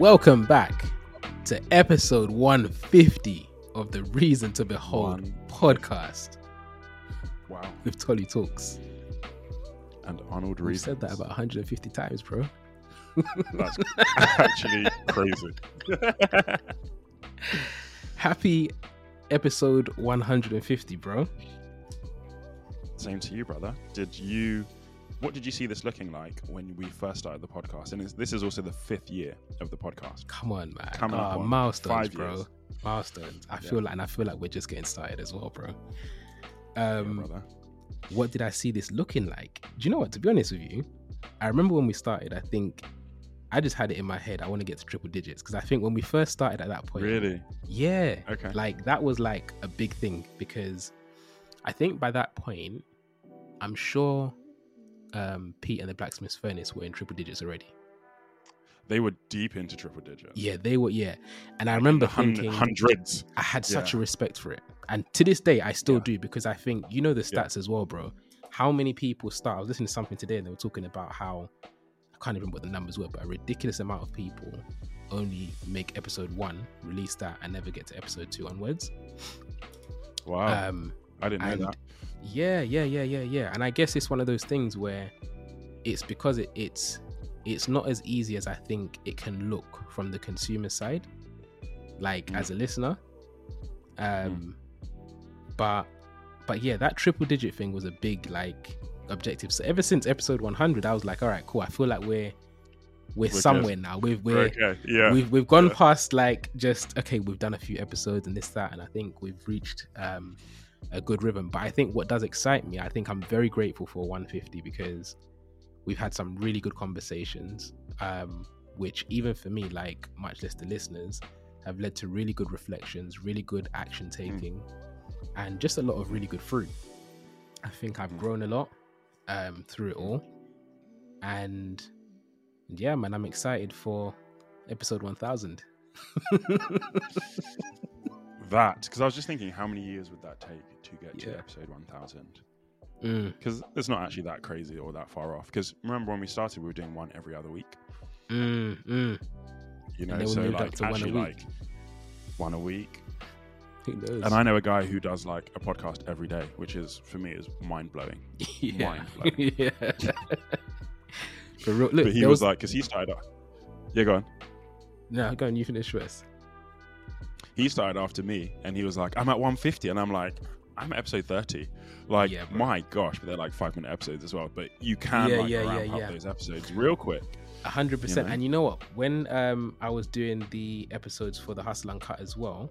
Welcome back to episode 150 of the Reason to Behold One. podcast Wow. with Tolu Talks. And Arnold Reed. said that about 150 times, bro. That's actually crazy. Happy episode 150, bro. Same to you, brother. Did you? What did you see this looking like when we first started the podcast? And this is also the fifth year of the podcast. Come on, man. Coming up Ah, on milestones, bro. years. Milestones. I Yeah. feel like, and I feel like we're just getting started as well, bro. Yeah, Um, brother. what did I see this looking like? Do you know what? To be honest with you, I remember when we started. I think I just had it in my head. I want to get to triple digits because I think when we first started at that point, Really? yeah, Okay. like that was like a big thing because I think by that point, I'm sure um, Pete and the Blacksmith's Furnace were in triple digits already. They were deep into triple digits. Yeah, they were. Yeah, and I remember Hun- thinking hundreds. I had such Yeah. a respect for it. And to this day, I still Yeah. do because I think, you know, the Yeah. stats as well, bro. How many people start? I was listening to something today and they were talking about how, I can't even remember what the numbers were, but a ridiculous amount of people only make episode one, release that, and never get to episode two onwards. Wow. Um, I didn't know that. Yeah, yeah, yeah, yeah, yeah. And I guess it's one of those things where it's because it, it's it's not as easy as I think it can look from the consumer side, like Mm. as a listener. Um, but but yeah, that triple digit thing was a big like objective. So ever since episode 100, I was like, all right, cool. I feel like we're we're, good. somewhere now. We've we're okay. Yeah. we've we've gone Yeah. past like just okay we've done a few episodes and this that and i think we've reached um a good rhythm but i think what does excite me i think i'm very grateful for 150 because we've had some really good conversations um which even for me like much less the listeners have led to really good reflections really good action taking and just a lot of really good fruit. I think i've Mm. grown a lot um through it all and yeah man i'm excited for episode 1000 that because I was just thinking, how many years would that take to get to episode one thousand? Mm, Because it's not actually that crazy or that far off. Because remember when we started, we were doing one every other week. mm, mm. You know, so like one actually week. like one a week. And I know a guy who does like a podcast every day, which is for me is mind blowing. yeah. mind-blowing. yeah for real look but he there was, like, because he started. off- Yeah, go on. no go on you finish first He started after me, and he was like, "I'm at 150," and I'm like, "I'm at episode 30." Like, Yeah, my gosh, but they're like five minute episodes as well. But you can Yeah, like yeah, ramp yeah, up those episodes real quick. Hundred percent. know? And you know what? When um I was doing the episodes for the Hustle and Cut as well,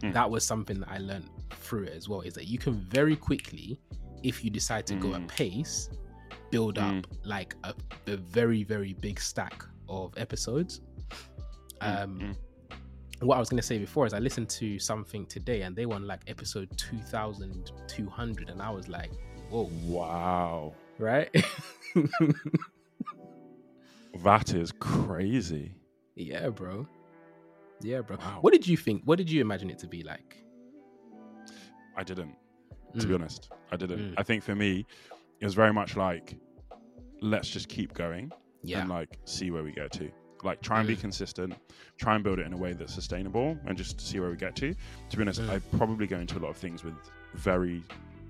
Mm. that was something that I learned through it as well. Is that you can very quickly, if you decide to go Mm. at pace, build up Mm. like a, a very very big stack of episodes. Mm, Um, mm. What I was gonna say before is I listened to something today and they were on like episode two thousand two hundred, and I was like, whoa, Wow, right? that is crazy. Yeah, bro. Yeah, bro. Wow. What did you think? What did you imagine it to be like? I didn't, to be Mm, honest. I didn't. Mm. I think for me, it was very much like, let's just keep going Yeah. and like see where we go to. Like try and be Mm. consistent, try and build it in a way that's sustainable, and just see where we get to. To be honest, Mm. I probably go into a lot of things with very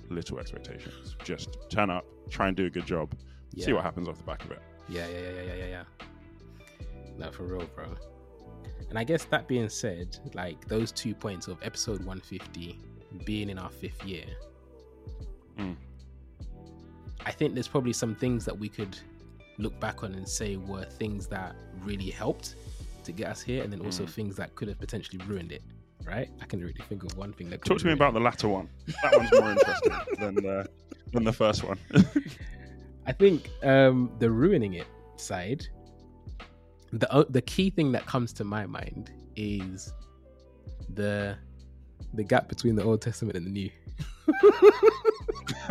little expectations. Just turn up, try and do a good job, yeah. see what happens off the back of it. Yeah, yeah, yeah, yeah, yeah, yeah. No, for real, bro. And I guess that being said, like those two points of episode 150 being in our fifth year, Mm. I think there's probably some things that we could look back on and say were things that really helped to get us here, and then also Mm. things that could have potentially ruined it. Right? I can really think of one thing that. could Talk to me about the latter one. That one's more interesting than the than the first one. I think um, the ruining it side, the the key thing that comes to my mind is the the gap between the Old Testament and the New.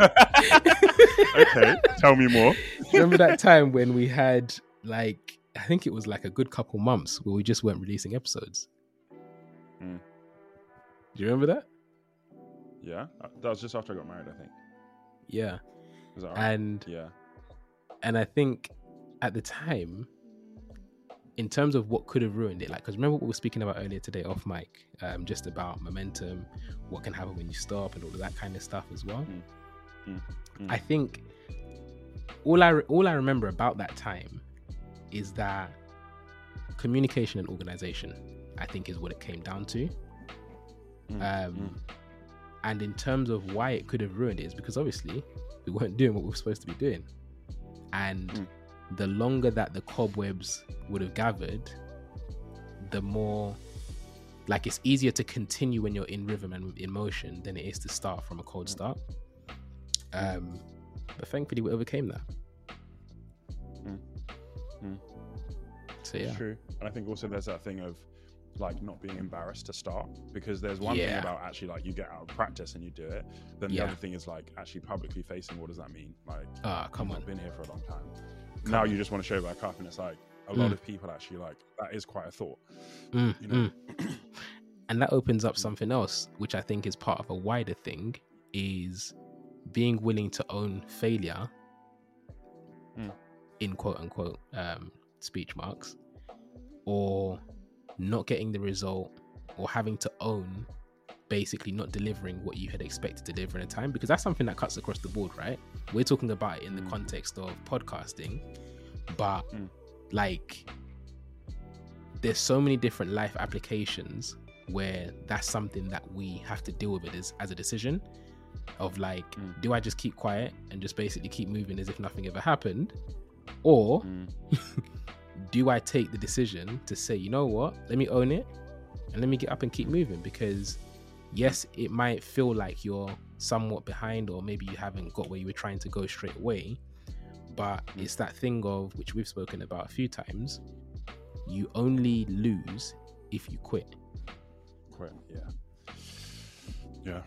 okay, tell me more. Remember that time when we had like I think it was like a good couple months where we just weren't releasing episodes. Mm. Do you remember that? Yeah, uh, that was just after I got married. I think. Yeah, Is that right? and yeah. and I think at the time in terms of what could have ruined it, like, because remember what we were speaking about earlier today off mic, um, just about momentum, what can happen when you stop, and all of that kind of stuff as well. Mm. Mm. I think all I all I remember about that time is that communication and organization. I think is what it came down to. Mm. Um, Mm. And in terms of why it could have ruined it, is because obviously we weren't doing what we were supposed to be doing. And Mm. the longer that the cobwebs would have gathered, the more like it's easier to continue when you're in rhythm and in motion than it is to start from a cold start. Um, but thankfully, we overcame that. Mm. Mm. So yeah, True. And I think also there's that thing of like not being embarrassed to start because there's one thing about actually like you get out of practice and you do it. Then the Yeah. other thing is like actually publicly facing what does that mean? Like ah, come you've on, been here for a long time. Come now on. you just want to show back up and it's like a lot Mm. of people actually like that is quite a thought. Mm, You know? mm. and that opens up something else, which I think is part of a wider thing, is being willing to own failure, Mm. in quote unquote um, speech marks, or not getting the result, or having to own basically not delivering what you had expected to deliver in a time, because that's something that cuts across the board, right? We're talking about it in the Mm. context of podcasting, but Mm. like there's so many different life applications where that's something that we have to deal with it as, as a decision of like Mm. do i just keep quiet and just basically keep moving as if nothing ever happened or Mm. do i take the decision to say you know what let me own it and let me get up and keep moving because yes it might feel like you're somewhat behind or maybe you haven't got where you were trying to go straight away but Mm. it's that thing of which we've spoken about a few times you only lose if you quit Quit. Yeah. Yeah.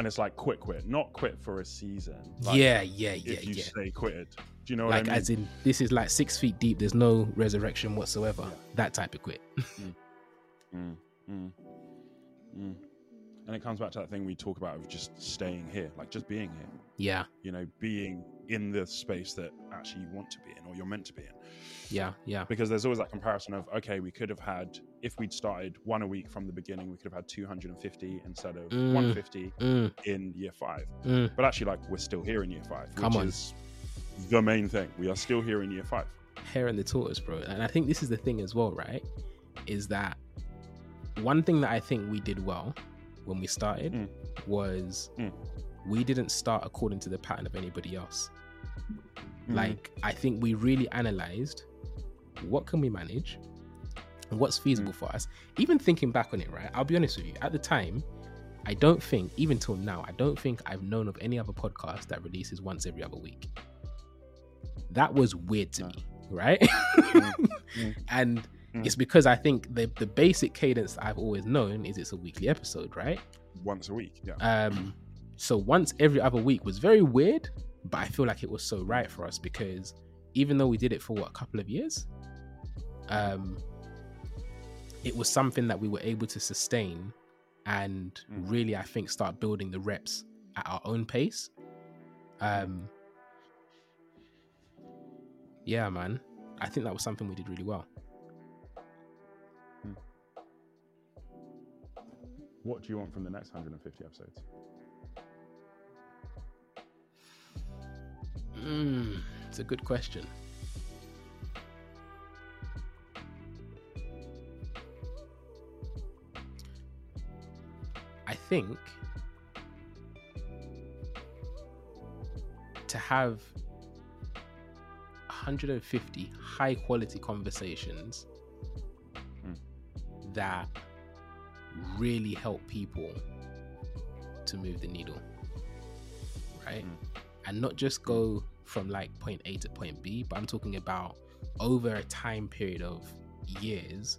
And it's like quit, quit, not quit for a season. Like, yeah yeah yeah If you yeah stay quitted, do you know what like I mean? as in this is like six feet deep there's no resurrection whatsoever Yeah. that type of quit Mm, mm, mm. And it comes back to that thing we talk about of just staying here, like just being here. yeah You know, being in the space that actually you want to be in or you're meant to be in. yeah yeah Because there's always that comparison of okay, we could have had if we'd started one a week from the beginning, we could have had 250 instead of Mm. 150 Mm, in year five. mm. But actually, like we're still here in year five, Come which on. is the main thing. We are still here in year five. hare and the tortoise, bro. And I think this is the thing as well, right? Is that one thing that I think we did well when we started Mm. was Mm. we didn't start according to the pattern of anybody else. Mm. Like I think we really analyzed what can we manage, and what's feasible for us. Even thinking back on it, right? I'll be honest with you. At the time, I don't think, even till now, I don't think I've known of any other podcast that releases once every other week. That was weird to No. me, right? mm. and Mm. it's because I think the the basic cadence I've always known is it's a weekly episode, right? once a week. Yeah. Um, so once every other week was very weird, but I feel like it was so right for us because even though we did it for what a couple of years, um, it was something that we were able to sustain and Mm. really, I think, start building the reps at our own pace. Um, yeah, man, I think that was something we did really well. What do you want from the next 150 episodes? Mm, it's a good question. I think to have 150 high quality conversations Mm. that really help people to move the needle, right? Mm. And not just go from like point A to point B, but I'm talking about over a time period of years,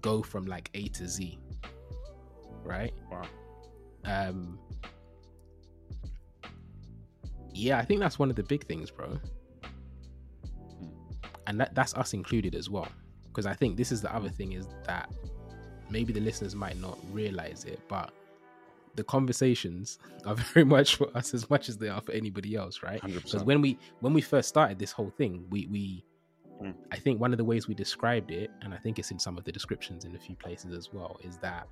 go from like A to Z, right? Wow. Um, yeah, I think that's one of the big things, bro. And that, that's us included as well. Because I think this is the other thing is that maybe the listeners might not realize it, but the conversations are very much for us as much as they are for anybody else, right? Because when we when we first started this whole thing, we we Mm. I think one of the ways we described it, and I think it's in some of the descriptions in a few places as well, is that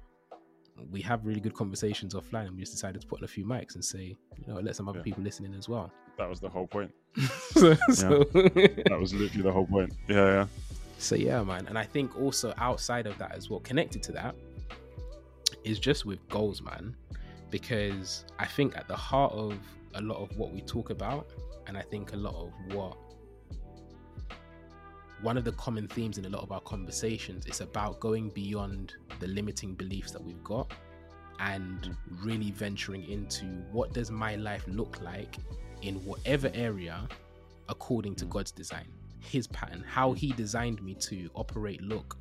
we have really good conversations offline and we just decided to put on a few mics and say, you know, let some other Yeah. people listen in as well. That was the whole point. so, so, That was literally the whole point. Yeah, yeah. So yeah, man. And I think also outside of that as well, connected to that, is just with goals, man. Because I think at the heart of a lot of what we talk about, and I think a lot of what one of the common themes in a lot of our conversations is about going beyond the limiting beliefs that we've got and really venturing into what does my life look like in whatever area according to God's design, his pattern, how he designed me to operate, look,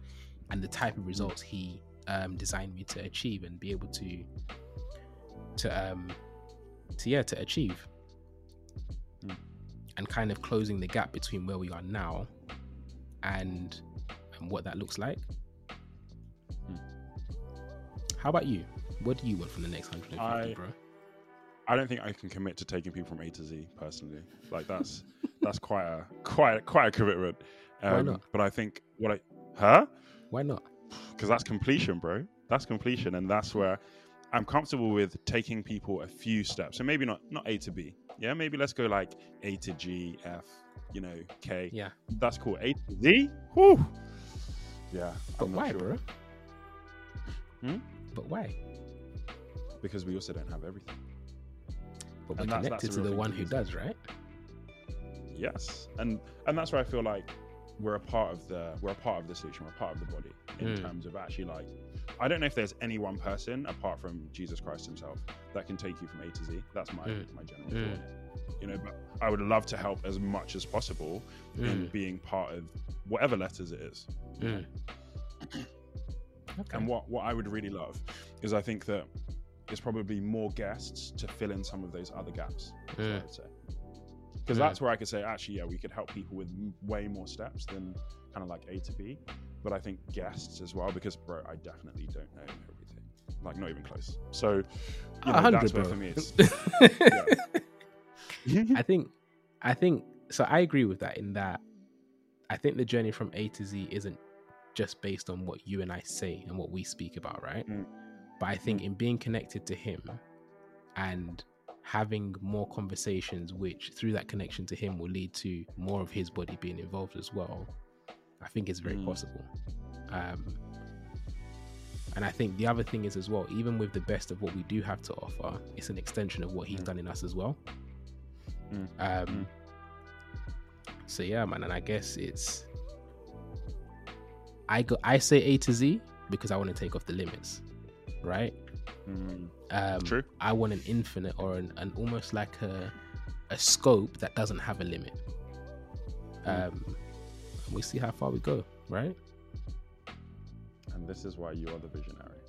and the type of results he um, designed me to achieve and be able to to um to yeah to achieve Mm. and kind of closing the gap between where we are now and and what that looks like Mm. how about you what do you want from the next 150 I- bro I don't think I can commit to taking people from A to Z personally. Like that's that's quite a quite quite a commitment. Um, Why not? But I think what I huh why not because that's completion, bro. That's completion, and that's where I'm comfortable with taking people a few steps. So maybe not not A to B. Yeah, maybe let's go like A to G, F, you know, K. yeah That's cool. A to Z. Whoo. Yeah. but why sure. bro Hmm? but why Because we also don't have everything. but we're And that's- that's connected to the one who does right Yes, and and that's where I feel like we're a part of the we're a part of the solution. We're a part of the body in Mm. terms of actually like I don't know if there's any one person apart from Jesus Christ Himself that can take you from A to Z. That's my Mm. my general Mm. thought. You know, but I would love to help as much as possible in Mm, being part of whatever letters it is. mm. okay And what what I would really love is I think that it's probably more guests to fill in some of those other gaps. What Mm. I'd say. Because Mm. that's where I could say, actually, yeah, we could help people with way more steps than kind of like A to B. But I think guests as well, because bro, I definitely don't know everything. Like not even close. So, you know, that's where bro. for me it's. I think, I think so. I agree with that in that I think the journey from A to Z isn't just based on what you and I say and what we speak about, right? Mm. But I think in being connected to Him and having more conversations, which through that connection to Him will lead to more of His body being involved as well, I think it's very Mm. possible. Um, and I think the other thing is as well, even with the best of what we do have to offer, it's an extension of what He's Mm. done in us as well. Mm. Um, So yeah, man, and I guess it's I go I say A to Z because I want to take off the limits, right? Mm, Um, True. I want an infinite or an, an almost like a a scope that doesn't have a limit. Mm. Um, we see how far we go, right? and this is why you are the visionary.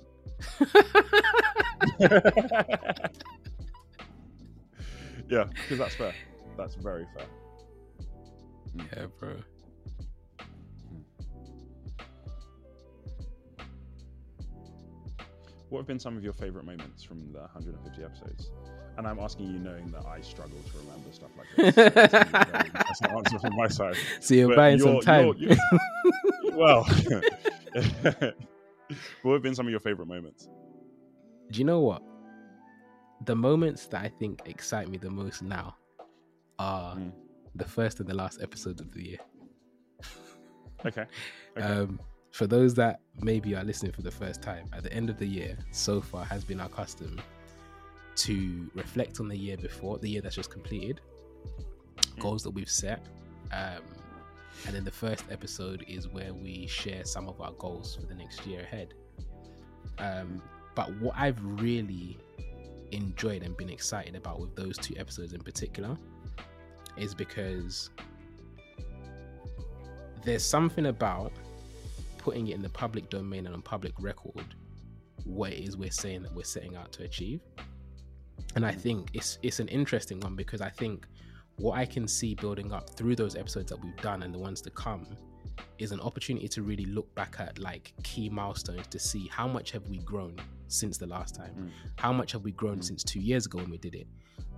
yeah, because that's fair. That's very fair. yeah, bro. What have been some of your favorite moments from the 150 episodes? And I'm asking you knowing that I struggle to remember stuff like this. So very- That's an answer from my side. So you're But buying some you're- time. you're- you're- well, what have been some of your favorite moments? Do you know what? The moments that I think excite me the most now are Mm. the first and the last episode of the year. Okay. Okay. Um, for those that maybe are listening for the first time, at the end of the year, so far has been our custom to reflect on the year before, the year that's just completed, goals that we've set. Um, and then the first episode is where we share some of our goals for the next year ahead. Um, but what I've really enjoyed and been excited about with those two episodes in particular is because there's something about putting it in the public domain and on public record what it is we're saying that we're setting out to achieve. And I think it's it's an interesting one because I think what I can see building up through those episodes that we've done and the ones to come is an opportunity to really look back at like key milestones to see how much have we grown since the last time Mm. how much have we grown Mm. since two years ago when we did it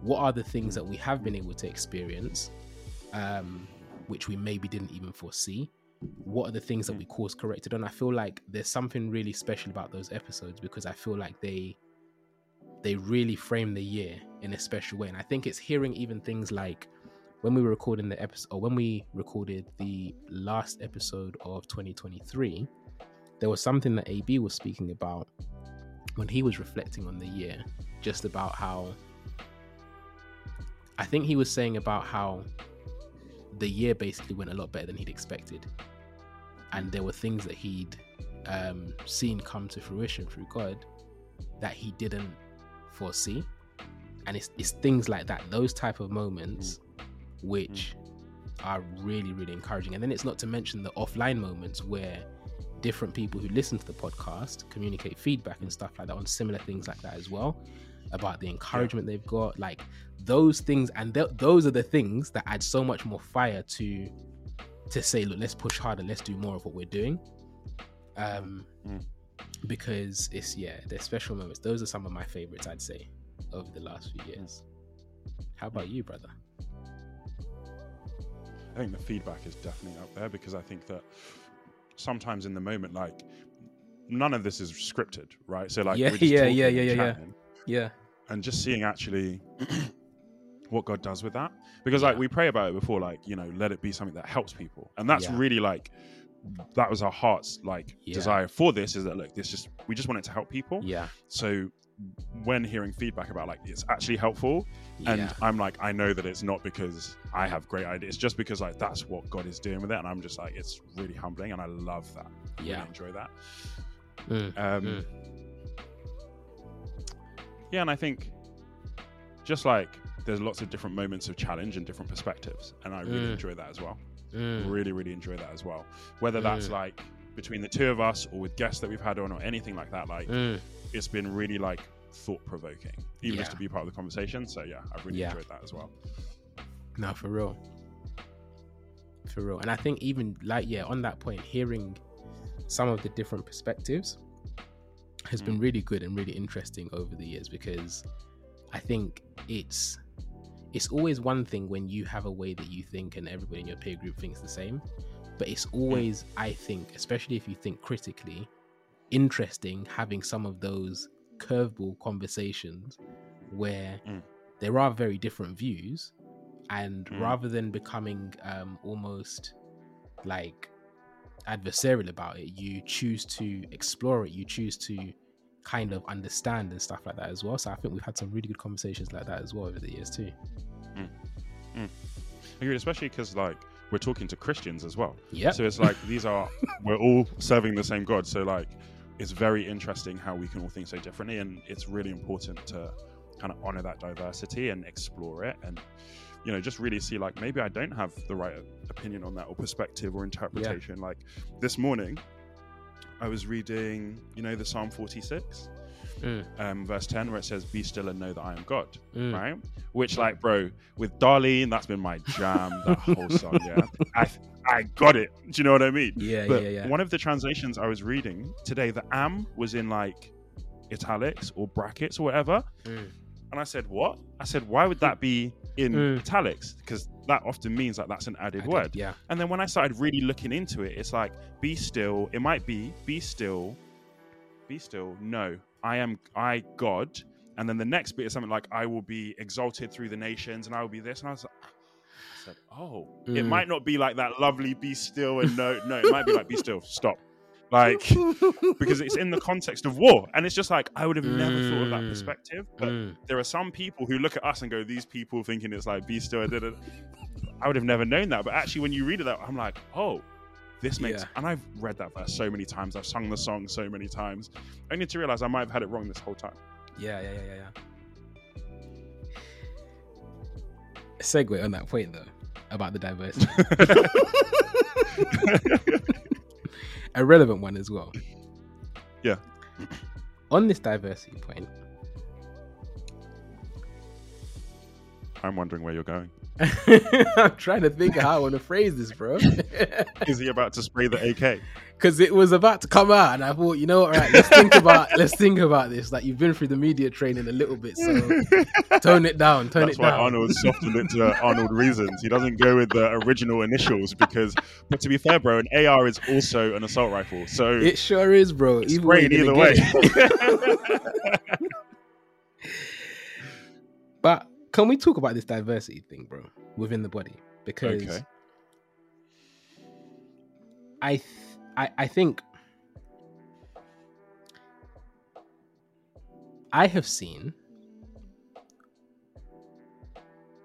what are the things that we have been able to experience um, which we maybe didn't even foresee? What are the things that mm. we course corrected on? I feel like there's something really special about those episodes because I feel like they they really frame the year in a special way. And I think it's hearing even things like when we were recording the episode or when we recorded the last episode of 2023, there was something that AB was speaking about when he was reflecting on the year, just about how I think he was saying about how the year basically went a lot better than he'd expected. And there were things that he'd um, seen come to fruition through God that he didn't foresee. And it's, it's things like that, those type of moments, which are really, really encouraging. And then it's not to mention the offline moments where different people who listen to the podcast communicate feedback and stuff like that on similar things like that as well about the encouragement they've got like those things and th- those are the things that add so much more fire to to say look let's push harder let's do more of what we're doing. Um Mm. because it's yeah they're special moments. Those are some of my favorites i'd say over the last few years. How about you brother? I think the feedback is definitely up there because I think that sometimes in the moment, like none of this is scripted, right? So like, Yeah, yeah, yeah, yeah, yeah, yeah. Yeah and just seeing actually what God does with that. Because like we pray about it before, like you know, let it be something that helps people, and that's Yeah. really like that was our heart's like Yeah. desire for this is that look, this just we just want it to help people. yeah So when hearing feedback about like it's actually helpful, and yeah I'm like, I know that it's not because I have great ideas. It's just because like that's what God is doing with it, and I'm just like, it's really humbling, and I love that. I Yeah. really enjoy that. Mm, Um, Mm. Yeah, and I think just like there's lots of different moments of challenge and different perspectives, and I really Mm. enjoy that as well. mm, Really, really enjoy that as well. Whether that's Mm. like between the two of us or with guests that we've had on or anything like that, like mm. it's been really like thought provoking, even just to be part of the conversation. So yeah, I've really Yeah. enjoyed that as well. No, for real. For real. And I think even like yeah, on that point, hearing some of the different perspectives has been Mm. really good and really interesting over the years because I think it's it's always one thing when you have a way that you think and everybody in your peer group thinks the same. But it's always, I think, especially if you think critically, interesting having some of those curveball conversations where Mm. there are very different views and Mm. rather than becoming um, almost like adversarial about it you choose to explore it you choose to kind of understand and stuff like that as well. So i think we've had some really good conversations like that as well over the years too. Mm. Mm. Agreed, especially because like we're talking to Christians as well. yeah So it's like these are we're all serving the same God. So like it's very interesting how we can all think so differently, and it's really important to kind of honor that diversity and explore it, and you know just really see like maybe I don't have the right opinion on that or perspective or interpretation. Like this morning, I was reading you know the Psalm forty six. Mm. Um, verse 10 where it says be still and know that i am god Mm. right which like bro with darlene that's been my jam that whole song yeah i i got it do you know what i mean yeah but yeah yeah one of the translations I was reading today, the am was in like italics or brackets or whatever. Mm. And I said, What? I said, Why would that be in Mm. italics? Because that often means like that's an added did, word. yeah And then when I started really looking into it, it's like, Be still. It might be, Be still. Be still. No, I am, I, God. And then the next bit is something like, I will be exalted through the nations and I will be this. And I was like, I said, Oh, it Mm. might not be like that lovely be still and no, no, it might be like be still, stop. Like, because it's in the context of war. And it's just like, I would have never thought of that Mm. perspective. But Mm. there are some people who look at us and go, these people thinking it's like be still. da, da, da." I would have never known that. But actually, when you read it, out, I'm like, oh, this makes. Yeah. And I've read that verse so many times. I've sung the song so many times. Only to realize I might have had it wrong this whole time. Yeah, yeah, yeah, yeah, yeah. A segue on that point though about the diversity. A relevant one as well. Yeah. On this diversity point, I'm wondering where you're going. I'm trying to think of how I want to phrase this, bro. Is he about to spray the AK? because it was about to come out, and I thought, you know what. Let's think about let's think about this. Like you've been through the media training a little bit, so tone it down, tone it down. That's it why down. Arnold softened it to Arnold reasons. He doesn't go with the original initials because, but to be fair, bro, an AR is also an assault rifle, so It sure is, bro. it's Either way, either way. But can we talk about this diversity thing, bro, within the body? Because Okay. I, th- I, I think I have seen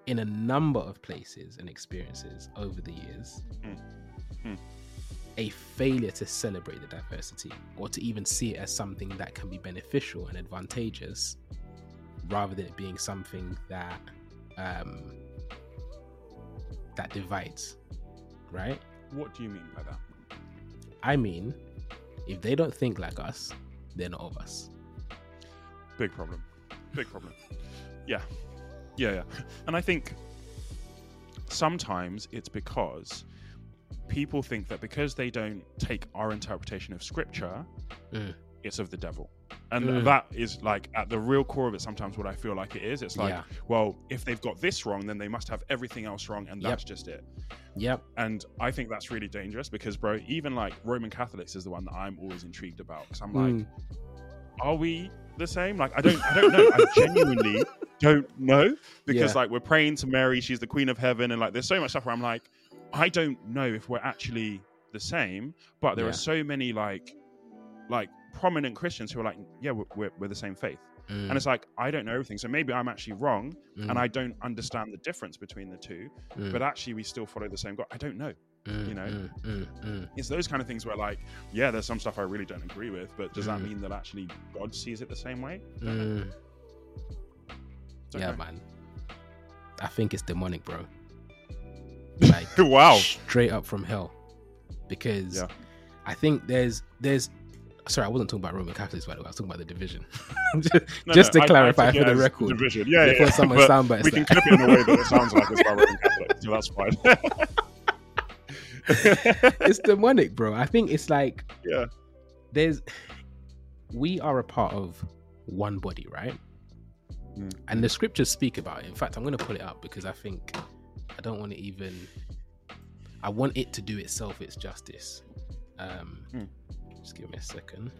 in a number of places and experiences over the years Mm. Mm. a failure to celebrate the diversity or to even see it as something that can be beneficial and advantageous rather than it being something that um, that divides right what do you mean by that? i mean if they don't think like us they're not of us Big problem. Big problem. Yeah. Yeah, yeah. And I think sometimes it's because people think that because they don't take our interpretation of scripture, Mm. it's of the devil. And Mm. that is like at the real core of it sometimes what I feel like it is. It's like, Yeah. well, if they've got this wrong, then they must have everything else wrong, and Yep. that's just it. yep And I think that's really dangerous because, bro, even like Roman Catholics is the one that I'm always intrigued about because I'm like, Mm. are we the same? Like, I don't, I don't know. I genuinely don't know because, Yeah. like, we're praying to Mary, she's the Queen of Heaven, and like, there's so much stuff where I'm like, I don't know if we're actually the same. But there Yeah. are so many like, like prominent Christians who are like, yeah, we're, we're, we're the same faith, Mm, and it's like I don't know everything, so maybe I'm actually wrong, mm, and I don't understand the difference between the two. mm, But actually, we still follow the same God. I don't know. mm, you know, mm, mm, mm. It's those kind of things where, like, yeah, there's some stuff I really don't agree with, but does that mean that actually God sees it the same way? Mm. Yeah know. man i think it's demonic bro like wow. straight up from hell because Yeah. I think there's there's sorry I wasn't talking about Roman Catholics by the way I was talking about the division just, No, just no, to I- I clarify took for the record Division. Yeah, yeah, before yeah. someone soundbites we can clip it in a way that it sounds like it's about Roman Catholics, so that's fine. it's demonic bro I think it's like yeah. there's we are a part of one body right Mm. and the scriptures speak about it in fact I'm going to pull it up because I think I don't want to even I want it to do itself its justice um Mm. Just give me a second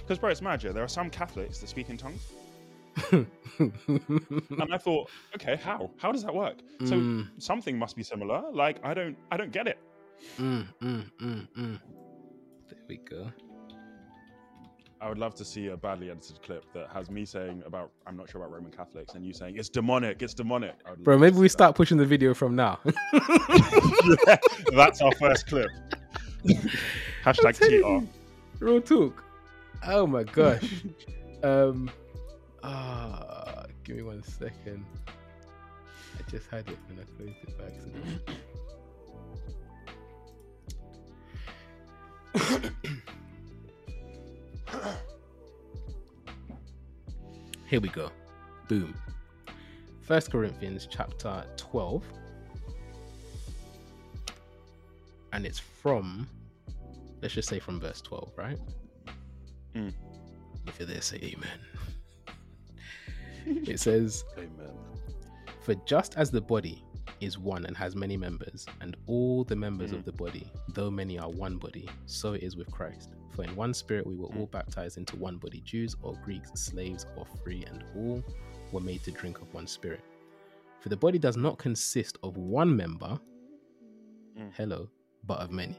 Because, bro, it's magic. There are some Catholics that speak in tongues. And I thought, okay, how? How does that work? So mm, something must be similar. Like, I don't I don't get it. mm, mm, mm, mm. There we go. I would love to see a badly edited clip that has me saying about I'm not sure about Roman Catholics and you saying it's demonic, it's demonic. Bro, maybe we that. start pushing the video from now. Yeah, that's our first clip. Hashtag TR. Real talk. Oh my gosh. um ah give me one second. I just had it and I closed it by accident. Here we go. Boom. First Corinthians chapter 12. And it's from let's just say from verse 12, right? Mm. If you're there, say amen. it says, Amen. For just as the body is one and has many members, and all the members Mm. of the body, though many are one body, so it is with Christ. For in one spirit we were all baptized into one body, Jews or Greeks, slaves or free, and all were made to drink of one spirit. For the body does not consist of one member, Mm. hello, but of many.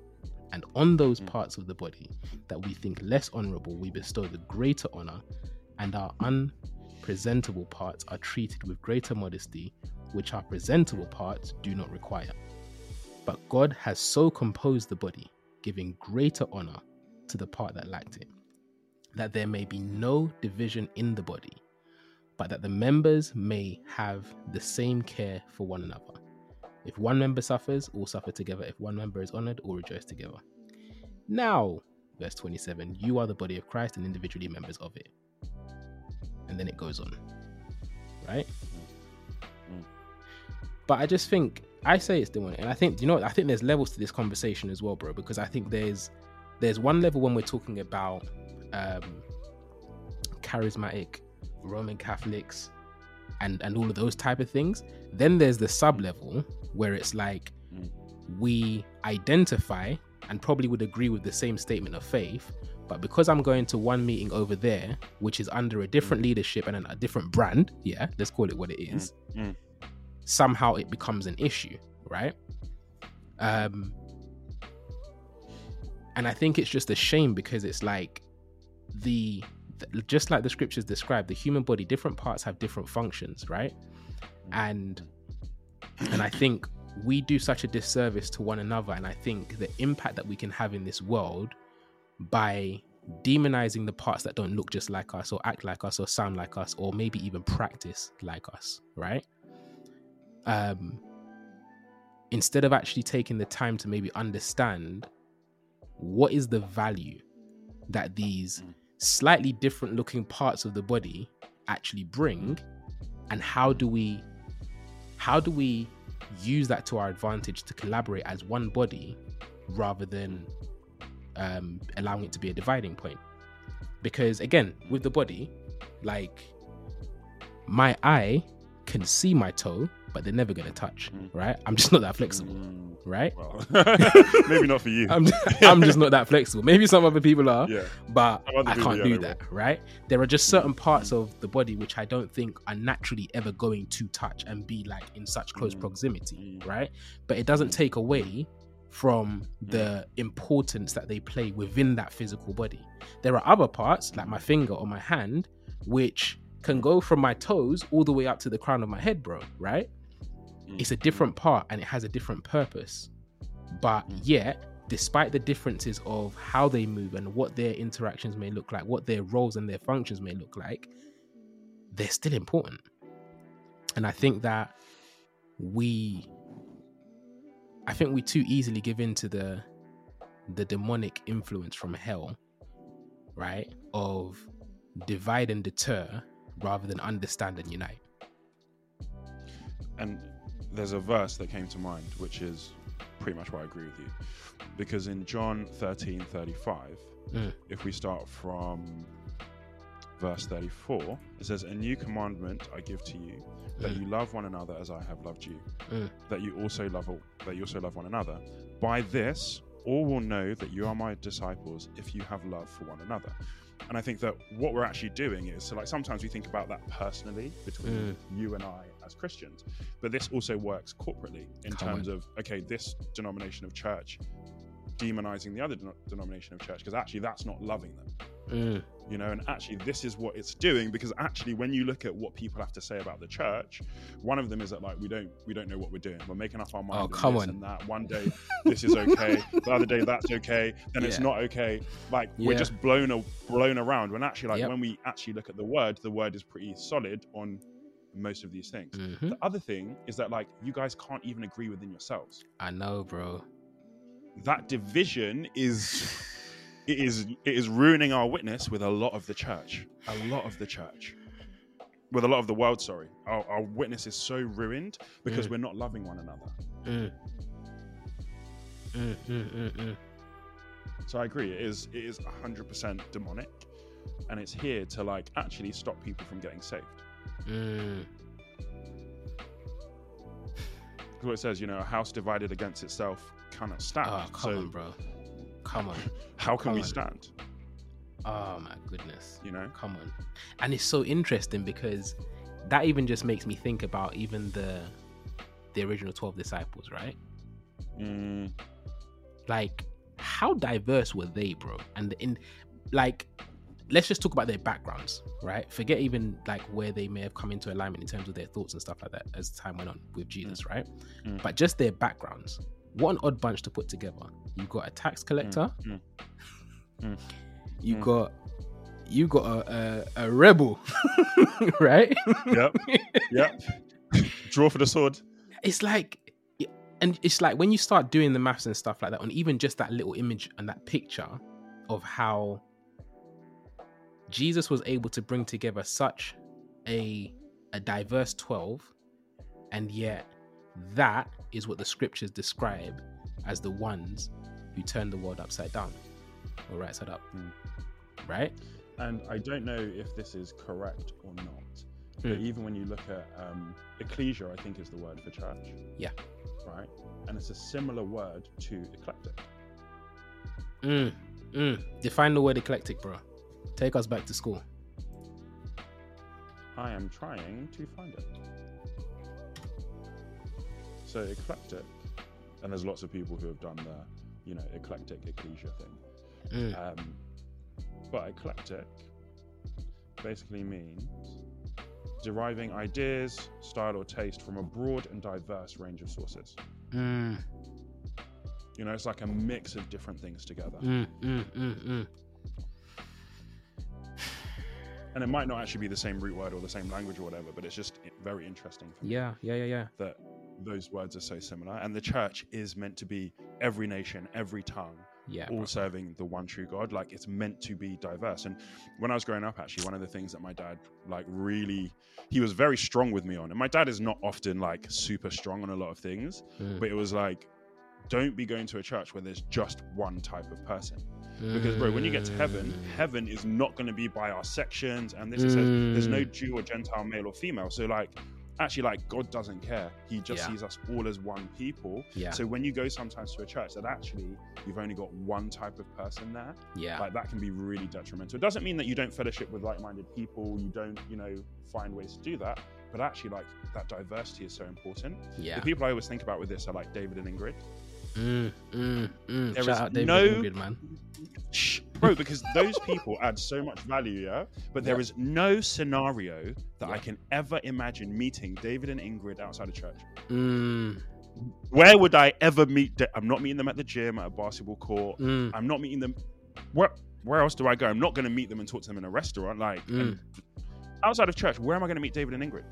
And on those Mm. parts of the body that we think less honorable, we bestow the greater honor, and our unpresentable parts are treated with greater modesty, which our presentable parts do not require. But God has so composed the body, giving greater honor to the part that lacked it, that there may be no division in the body, but that the members may have the same care for one another. If one member suffers, all suffer together. If one member is honored, all rejoice together. Now, verse 27, you are the body of Christ and individually members of it. And then it goes on, right? But I just think I say it's the one, and I think you know I think there's levels to this conversation as well, bro. Because I think there's there's one level when we're talking about um, charismatic Roman Catholics and and all of those type of things. Then there's the sub level where it's like Mm. we identify and probably would agree with the same statement of faith, but because I'm going to one meeting over there, which is under a different leadership and a different brand, yeah, let's call it what it is. mm. Somehow it becomes an issue, right? Um, and I think it's just a shame because it's like the, just like the scriptures describe the human body, different parts have different functions, right? And and I think we do such a disservice to one another, and I think the impact that we can have in this world by demonizing the parts that don't look just like us or act like us or sound like us or maybe even practice like us right um instead of actually taking the time to maybe understand what is the value that these Mm. Slightly different looking parts of the body actually bring? And how do we how do we use that to our advantage to collaborate as one body rather than um, allowing it to be a dividing point? Because again with the body like my eye can see my toe but they're never going to touch Mm. right i'm just not that flexible Mm. right Well, maybe not for you. I'm, I'm just not that flexible maybe some other people are yeah. but I can't do that, right? There are just certain parts of the body which I don't think are naturally ever going to touch and be like in such close Mm. proximity, Mm. right? But it doesn't take away from the importance that they play within that physical body. There are other parts, like my finger or my hand, which can go from my toes all the way up to the crown of my head, bro, right? Mm. It's a different part and it has a different purpose. But Mm. yet, despite the differences of how they move and what their interactions may look like, what their roles and their functions may look like, they're still important. And I think that we I think we too easily give in to the the demonic influence from hell, right? Of divide and deter rather than understand and unite. And there's a verse that came to mind, which is pretty much why I agree with you. Because in John 13 35, Mm. if we start from verse 34, it says, A new commandment I give to you, that Mm. you love one another as I have loved you, Mm. that you also love that you also love one another. By this, all will know that you are my disciples if you have love for one another. And I think that what we're actually doing is so like sometimes we think about that personally between mm. you and I as Christians, but this also works corporately in terms of okay, this denomination of church demonizing the other den- denomination of church because actually that's not loving them Mm. you know and actually this is what it's doing because actually when you look at what people have to say about the church one of them is that like we don't we don't know what we're doing we're making up our mind Oh, come on. and that one day this is okay the other day that's okay then it's not okay like we're just blown a, blown around when actually like Yep. when we actually look at the word the word is pretty solid on most of these things Mhm. the other thing is that like you guys can't even agree within yourselves I know, bro. that division is it is it is ruining our witness with a lot of the church a lot of the church with a lot of the world sorry our, our witness is so ruined because Mm. we're not loving one another Mm. Mm, mm, mm, mm. so i agree it is it is 100% demonic and it's here to like actually stop people from getting saved Mm. what it says. You know, a house divided against itself cannot stand. Oh, come so on, bro. Come on. how can come we on. stand? Oh my goodness. You know, Come on. And it's so interesting because that even just makes me think about even the the original 12 disciples, right? mm, Like how diverse were they, bro? And in like let's just talk about their backgrounds, right? Forget even like where they may have come into alignment in terms of their thoughts and stuff like that as time went on with Jesus, right? Mm. But just their backgrounds. What an odd bunch to put together. You've got a tax collector. mm, mm. You Mm. got you got a, a, a rebel, right? yep, yep. Draw for the sword. it's like and it's like when you start doing the maths and stuff like that on even just that little image and that picture of how jesus was able to bring together such a a diverse 12 and yet that is what the scriptures describe as the ones who turn the world upside down or right side up Hmm. right And I don't know if this is correct or not, but Hmm. even when you look at um, ecclesia, I think is the word for church. Yeah. Right. And it's a similar word to eclectic. mm, mm. define the word eclectic bro take us back to school I am trying to find it. So eclectic, and there's lots of people who have done the, you know, eclectic ecclesia thing. Mm, Um, but eclectic basically means deriving ideas, style, or taste from a broad and diverse range of sources. mm, You know, it's like a mix of different things together. mm, mm, mm, mm. And it might not actually be the same root word or the same language or whatever, but it's just very interesting for me Yeah, yeah, yeah, yeah. that those words are so similar. And the church is meant to be every nation, every tongue, Yeah. all bro. serving the one true God. Like it's meant to be diverse. And when I was growing up, actually, one of the things that my dad like really he was very strong with me on. And my dad is not often like super strong on a lot of things, Mm, but it was like, don't be going to a church where there's just one type of person. Because bro, when you get to heaven, mm, heaven is not going to be by our sections, and this is says there's no Mm. Jew or Gentile, male or female. So like, actually, like God doesn't care. He just Yeah. sees us all as one people. Yeah. So when you go sometimes to a church that actually you've only got one type of person there, yeah. like that can be really detrimental. It doesn't mean that you don't fellowship with like-minded people, you don't, you know, find ways to do that. But actually, like that diversity is so important. yeah. The people I always think about with this are like David and Ingrid. Mm, mm, mm. There Shout is David no- Ingrid, man. Shh, bro, because those people add so much value, yeah. But there Yeah. is no scenario that I can ever imagine meeting David and Ingrid outside of church. Mm, Where would I ever meet? Da- I'm not meeting them at the gym, at a basketball court. mm, I'm not meeting them. Where Where else do I go? I'm not going to meet them and talk to them in a restaurant. Like and outside of church, where am I going to meet David and Ingrid?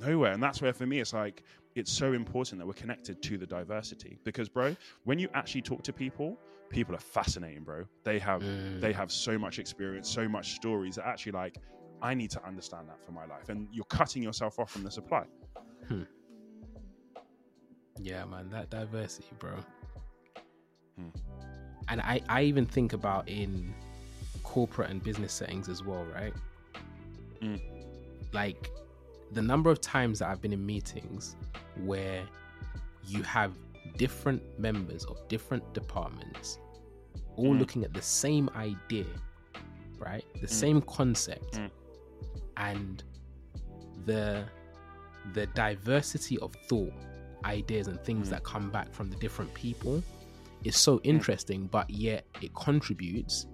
Nowhere and that's where for me it's like it's so important that we're connected to the diversity because bro when you actually talk to people people are fascinating bro they have Mm. they have so much experience so much stories that actually like i need to understand that for my life and you're cutting yourself off from the supply Yeah, man, that diversity, bro. Hmm. And I, I even think about in corporate and business settings as well, right? Mm. Like the number of times that I've been in meetings where you have different members of different departments all Mm. looking at the same idea, right? The Mm. same concept, Mm. and the the diversity of thought, ideas, and things Mm. that come back from the different people is so interesting, but yet it contributes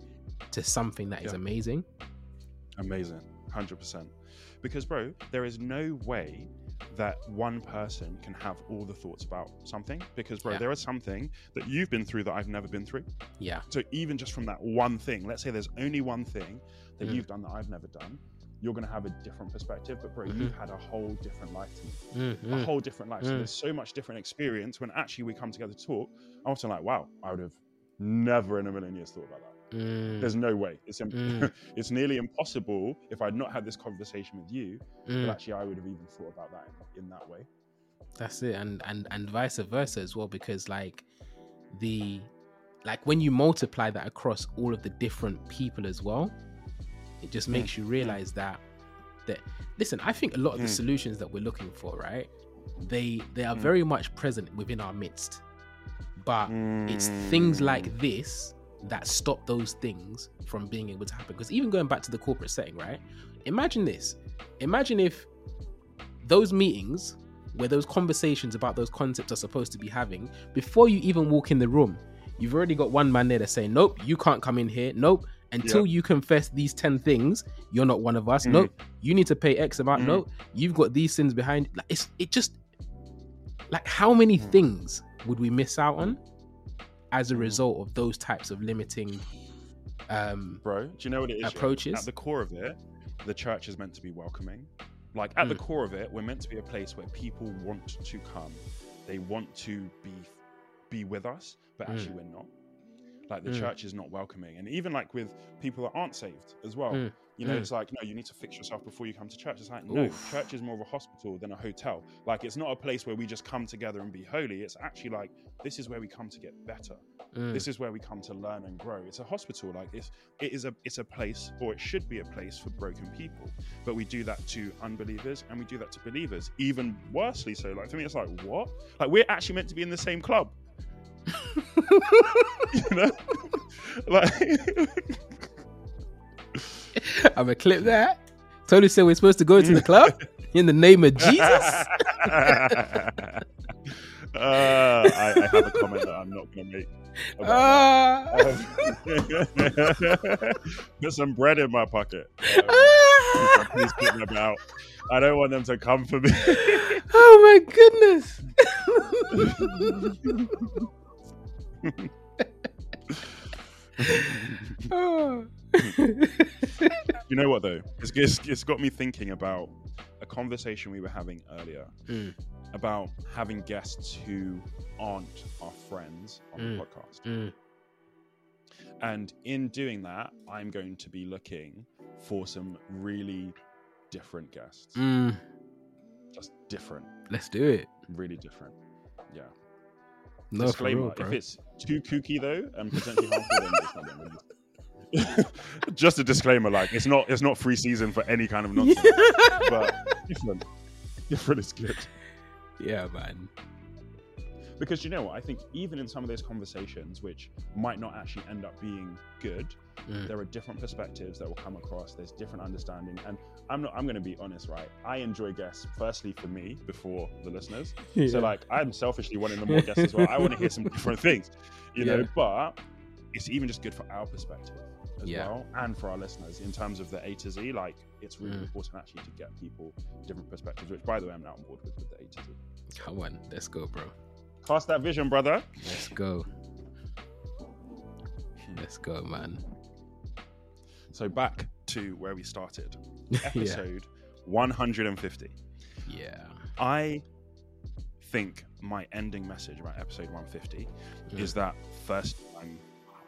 to something that is Yeah. amazing. amazing 100% because bro there is no way that one person can have all the thoughts about something because bro Yeah. there is something that you've been through that i've never been through Yeah. So even just from that one thing, let's say there's only one thing that Mm. you've done that I've never done, you're gonna have a different perspective. But bro, Mhm. you've had a whole different life to me, Mm, a whole different life. So Mm. there's so much different experience. When actually we come together to talk, I'm often like, wow, I would have never in a million years thought about that. Mm, There's no way. It's im- Mm. it's nearly impossible if I'd not had this conversation with you. mm. That actually I would have even thought about that in, in that way. That's it, and and and vice versa as well, because like the like when you multiply that across all of the different people as well, it just makes you realize that that listen. I think a lot of the Mm. solutions that we're looking for, right, they they are Mm. very much present within our midst. But it's things Mm. like this that stop those things from being able to happen. Because even going back to the corporate setting, right? Imagine this. Imagine if those meetings where those conversations about those concepts are supposed to be having, before you even walk in the room, you've already got one man there that's saying, Nope, you can't come in here. Nope. Until you confess these 10 things, you're not one of us. Mm. Nope. You need to pay X amount. Mm. Nope. You've got these sins behind. Like it's it just like how many Mm. things would we miss out on as a Mm. result of those types of limiting um bro. Do you know what it is? yeah? approaches? At the core of it, the church is meant to be welcoming. Like at the Mm. core of it, we're meant to be a place where people want to come. They want to be be with us, but actually Mm. we're not. Like the Mm. church is not welcoming, and even like with people that aren't saved as well. Mm. You know, Mm. it's like no, you need to fix yourself before you come to church. It's like no, Oof. church is more of a hospital than a hotel. Like it's not a place where we just come together and be holy. It's actually like this is where we come to get better mm, this is where we come to learn and grow it's a hospital like it's it is a it's a place or it should be a place for broken people but we do that to unbelievers and we do that to believers even worsely so like for me it's like what like we're actually meant to be in the same club you know like I'm gonna clip that. Tony said we're supposed to go to the club in the name of Jesus. uh, I, I have a comment that I'm not going to make. Ah. Um, Put some bread in my pocket. Um, please keep them out. I don't want them to come for me. oh my goodness. You know what though? It's, it's, it's got me thinking about a conversation we were having earlier Mm. about having guests who aren't our friends on Mm. the podcast. Mm. And in doing that, I'm going to be looking for some really different guests. Mm. Just different, Let's do it. really different. Yeah. No, for Disclaimer: real, bro. If it's too kooky though and potentially harmful, then it's not them. Just a disclaimer: like it's not it's not free season for any kind of nonsense. but different, different is good. yeah, man. Because you know what? I think even in some of those conversations, which might not actually end up being good, Mm. there are different perspectives that will come across. There's different understanding, and I'm not. I'm going to be honest, right? I enjoy guests firstly for me before the listeners. So like, I'm selfishly wanting the more guests as well. I want to hear some different things, you know. But it's even just good for our perspective as Yeah. well, and for our listeners in terms of the A to Z. Like, it's really Mm. important actually to get people different perspectives. Which, by the way, I'm now on board with, with the A to Z. Come on, let's go, bro. Cast that vision, brother. Let's go. Let's go, man. So back to where we started, yeah. episode 150. Yeah. I think my ending message about episode 150 Mm. is that first I'm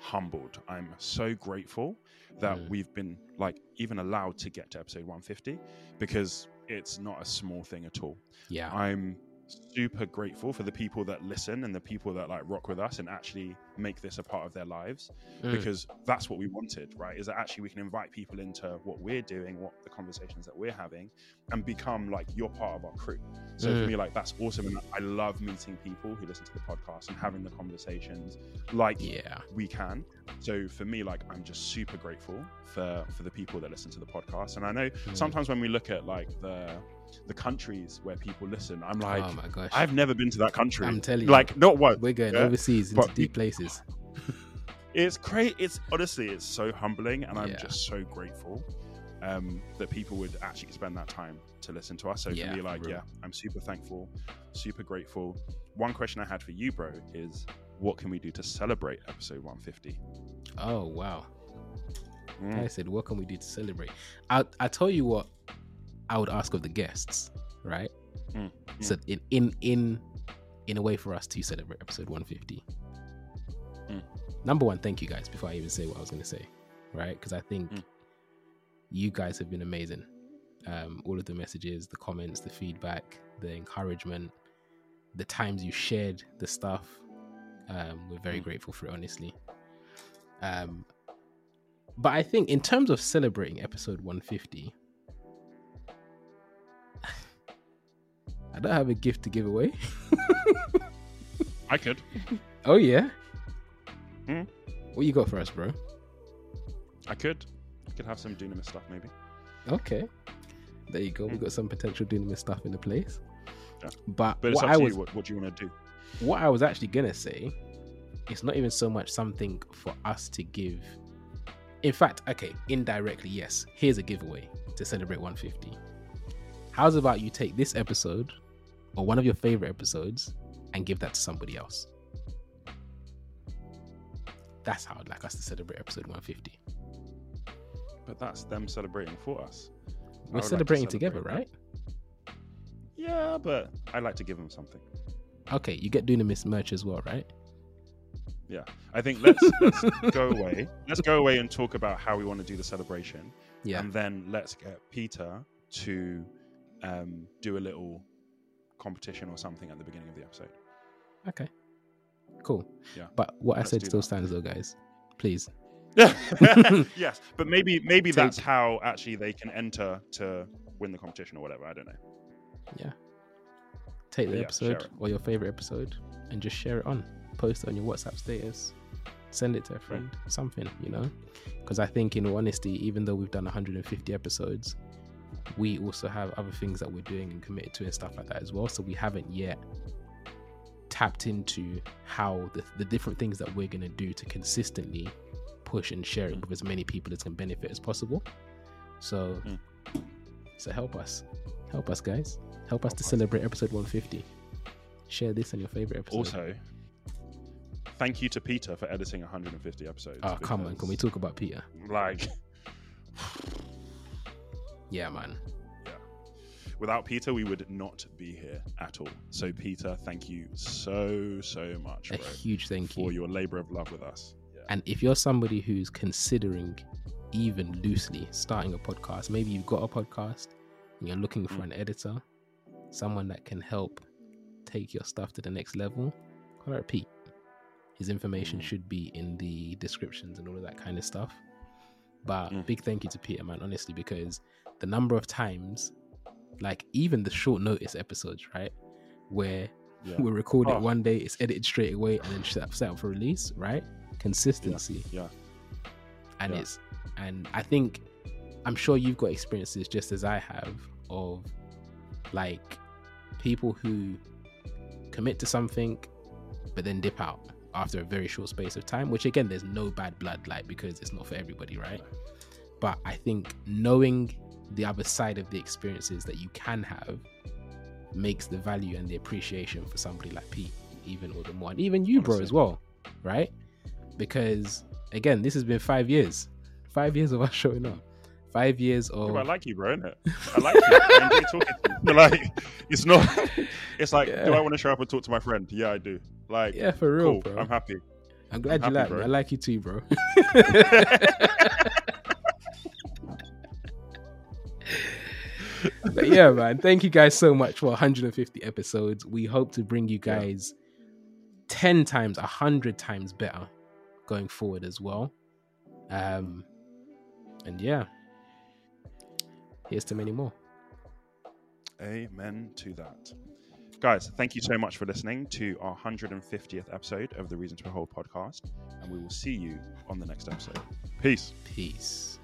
humbled. I'm so grateful that Mm. we've been like even allowed to get to episode 150 because it's not a small thing at all. Yeah. I'm super grateful for the people that listen and the people that like rock with us and actually make this a part of their lives Mm. because that's what we wanted, right? Is that actually we can invite people into what we're doing, what the conversations that we're having, and become like you're part of our crew. So for Mm. me, like that's awesome, and I love meeting people who listen to the podcast and having the conversations like yeah. we can. So for me, like I'm just super grateful for for the people that listen to the podcast, and I know Mm. sometimes when we look at like the the countries where people listen, I'm like. oh my gosh. I've never been to that country. I'm telling you. like not once. We're going yeah, overseas into but deep places. It's great. It's honestly, it's so humbling, and I'm Yeah. just so grateful um, that people would actually spend that time to listen to us. So Yeah, for me, like, real. yeah, I'm super thankful, super grateful. One question I had for you, bro, is what can we do to celebrate episode 150? Oh wow. Mm, I said, what can we do to celebrate? I I tell you what, I would ask of the guests, right? Mm, So in in in in a way for us to celebrate episode 150. Mm. Number one, thank you guys. Before I even say what I was going to say, right? Because I think Mm. you guys have been amazing. Um, all of the messages, the comments, the feedback, the encouragement, the times you shared the stuff. Um, we're very Mm. grateful for it, honestly. Um, but I think in terms of celebrating episode 150, I don't have a gift to give away. I could. Oh yeah. Hmm? What you got for us, bro? I could. I could have some Dunamis stuff maybe. Okay. There you go. We Hmm. got some potential Dunamis stuff in the place. Yeah. But, But it's what I was. What, what do you want to do? what I was actually gonna say, it's not even so much something for us to give. In fact, okay, indirectly, yes. Here's a giveaway to celebrate 150. How's about you take this episode or one of your favorite episodes and give that to somebody else? That's how I'd like us to celebrate episode 150. But that's them celebrating for us. We're would like to celebrating together, right? Yeah, but I'd like to give them something. Okay, you get doing Dunamis merch as well, right? Yeah, I think let's let's go away. Let's go away and talk about how we want to do the celebration, Yeah. and then let's get Peter to um, do a little competition or something at the beginning of the episode. Okay. Cool. Yeah. But what Let's I said still that. stands though, guys. Please. yes, but maybe maybe Take- that's how actually they can enter to win the competition or whatever. I don't know. Yeah. Take the Yeah, episode or your favorite episode and just share it on. Post it on your WhatsApp status. Send it to a friend. Something, you know? Because I think, in all honesty, even though we've done 150 episodes, we also have other things that we're doing and committed to and stuff like that as well. So we haven't yet tapped into how the, the different things that we're going to do to consistently push and share it with as many people as can benefit as possible. So, Mm. so help us, help us, guys, help us Help to us. celebrate episode 150. Share this on your favorite episode. Also, thank you to Peter for editing 150 episodes. oh come on, can we talk about Peter? Like, Yeah, man. Yeah. without Peter, we would not be here at all. So, Peter, thank you so so much, A bro, huge thank for you. your labor of love with us. Yeah. And if you're somebody who's considering, even loosely, starting a podcast, maybe you've got a podcast and you're looking for Mm. an editor, someone that can help take your stuff to the next level, at Pete. His information Mm. should be in the descriptions and all of that kind of stuff. But Mm. big thank you to Peter, man, honestly, because the number of times, like even the short notice episodes, right, where Yeah. we record it Oh. one day, it's edited straight away, and then set set up for release, right? Consistency, Yeah. and Yeah. it's and I think I'm sure you've got experiences just as I have of like people who commit to something but then dip out after a very short space of time which again there's no bad blood like because it's not for everybody right but i think knowing the other side of the experiences that you can have makes the value and the appreciation for somebody like pete even all the more and even you bro as well right because again this has been five years five years of us showing up five years Yeah, of but I like you, bro. Innit? I like you. I enjoy talking to you. Like, it's not. It's like, do I want to show up and talk to my friend? Yeah, I do. Like, yeah for real cool. bro I'm happy. I'm glad I'm you happy, like me. bro. I like you too, bro. But yeah, man. Thank you guys so much for 150 episodes. We hope to bring you Yeah. guys 10 times, 100 times better going forward as well. Um, and yeah, here's to many more. Amen to that. Guys, thank you so much for listening to our 150th episode of the Reason to Behold podcast. And we will see you on the next episode. Peace. Peace.